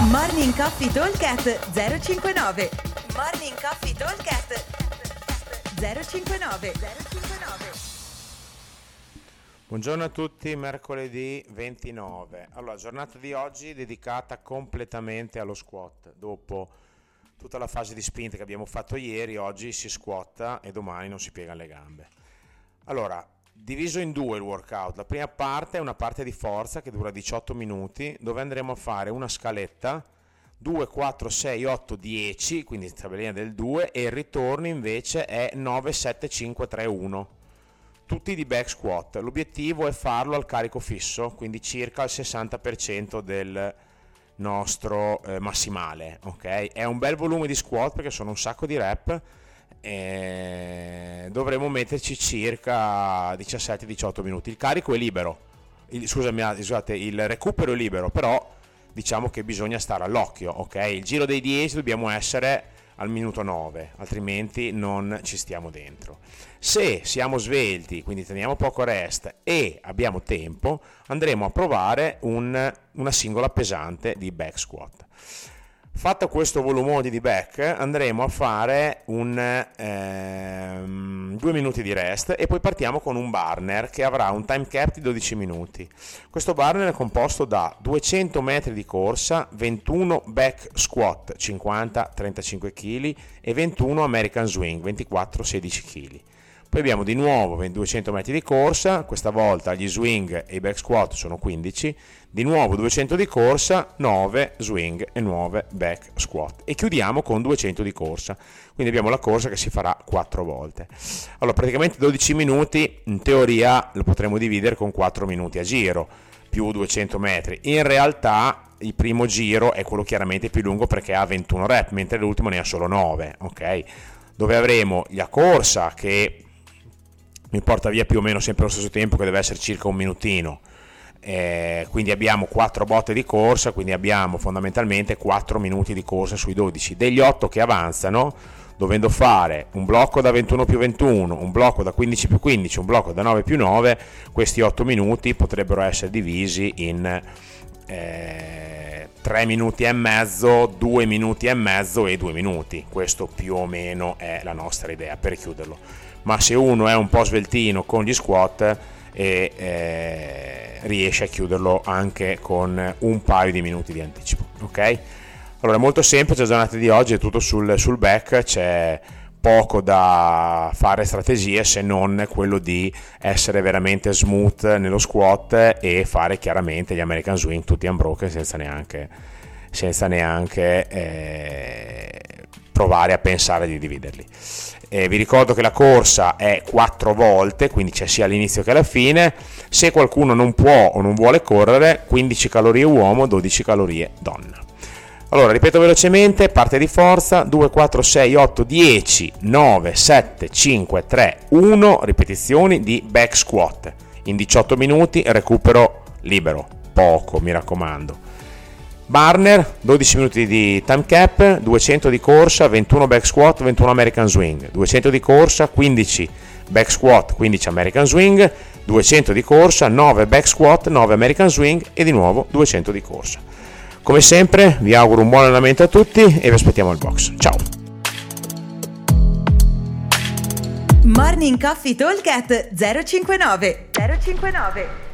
Morning Coffee Talkcast 059 Morning Coffee Talkcast 059 059 Buongiorno a tutti, mercoledì 29. Allora, giornata di oggi dedicata completamente allo squat. Dopo tutta la fase di spinta che abbiamo fatto ieri, oggi si squatta e domani non si piegano le gambe. Allora, diviso in due il workout. La prima parte è una parte di forza che dura 18 minuti, dove andremo a fare una scaletta 2, 4, 6, 8, 10, quindi tabellina del 2, e il ritorno invece è 9, 7, 5, 3, 1. Tutti di back squat. L'obiettivo è farlo al carico fisso, quindi circa il 60% del nostro eh, massimale. Okay? È un bel volume di squat perché sono un sacco di rep e dovremo metterci circa 17-18 minuti. Il carico è libero, il, scusami, ah, scusate, il recupero è libero, però diciamo che bisogna stare all'occhio, ok? Il giro dei 10 dobbiamo essere al minuto 9, altrimenti non ci stiamo dentro. Se siamo svelti, quindi teniamo poco rest e abbiamo tempo, andremo a provare un, una singola pesante di back squat. Fatto questo volumone di back andremo a fare un, ehm, due minuti di rest e poi partiamo con un burner che avrà un time cap di 12 minuti. Questo burner è composto da 200 metri di corsa, 21 back squat 50-35 kg e 21 American swing 24-16 kg. Poi abbiamo di nuovo 200 metri di corsa, questa volta gli swing e i back squat sono 15, di nuovo 200 di corsa, 9 swing e 9 back squat. E chiudiamo con 200 di corsa, quindi abbiamo la corsa che si farà 4 volte. Allora praticamente 12 minuti, in teoria lo potremo dividere con 4 minuti a giro, più 200 metri. In realtà il primo giro è quello chiaramente più lungo perché ha 21 rep, mentre l'ultimo ne ha solo 9, ok? Dove avremo la corsa che mi porta via più o meno sempre lo stesso tempo che deve essere circa un minutino. Eh, quindi abbiamo 4 botte di corsa quindi abbiamo fondamentalmente 4 minuti di corsa sui 12 degli 8 che avanzano dovendo fare un blocco da 21 più 21 un blocco da 15 più 15 un blocco da 9 più 9 questi 8 minuti potrebbero essere divisi in eh, 3 minuti e mezzo 2 minuti e mezzo e 2 minuti. Questo più o meno è la nostra idea per chiuderlo. Ma se uno è un po' sveltino con gli squat e eh, riesce a chiuderlo anche con un paio di minuti di anticipo ok? Allora molto semplice la giornata di oggi è tutto sul, sul back c'è poco da fare strategie se non quello di essere veramente smooth nello squat e fare chiaramente gli American Swing tutti unbroken senza neanche, senza neanche eh, provare a pensare di dividerli. Eh, vi ricordo che la corsa è 4 volte, quindi c'è sia all'inizio che alla fine. Se qualcuno non può o non vuole correre, 15 calorie uomo, 12 calorie donna. Allora, ripeto velocemente, parte di forza, 2, 4, 6, 8, 10, 9, 7, 5, 3, 1, ripetizioni di back squat. In 18 minuti recupero libero, poco mi raccomando. Barner, 12 minuti di time cap, 200 di corsa, 21 back squat, 21 American swing, 200 di corsa, 15 back squat, 15 American swing, 200 di corsa, 9 back squat, 9 American swing e di nuovo 200 di corsa. Come sempre vi auguro un buon allenamento a tutti e vi aspettiamo al box. Ciao! Morning Coffee Talk 059 059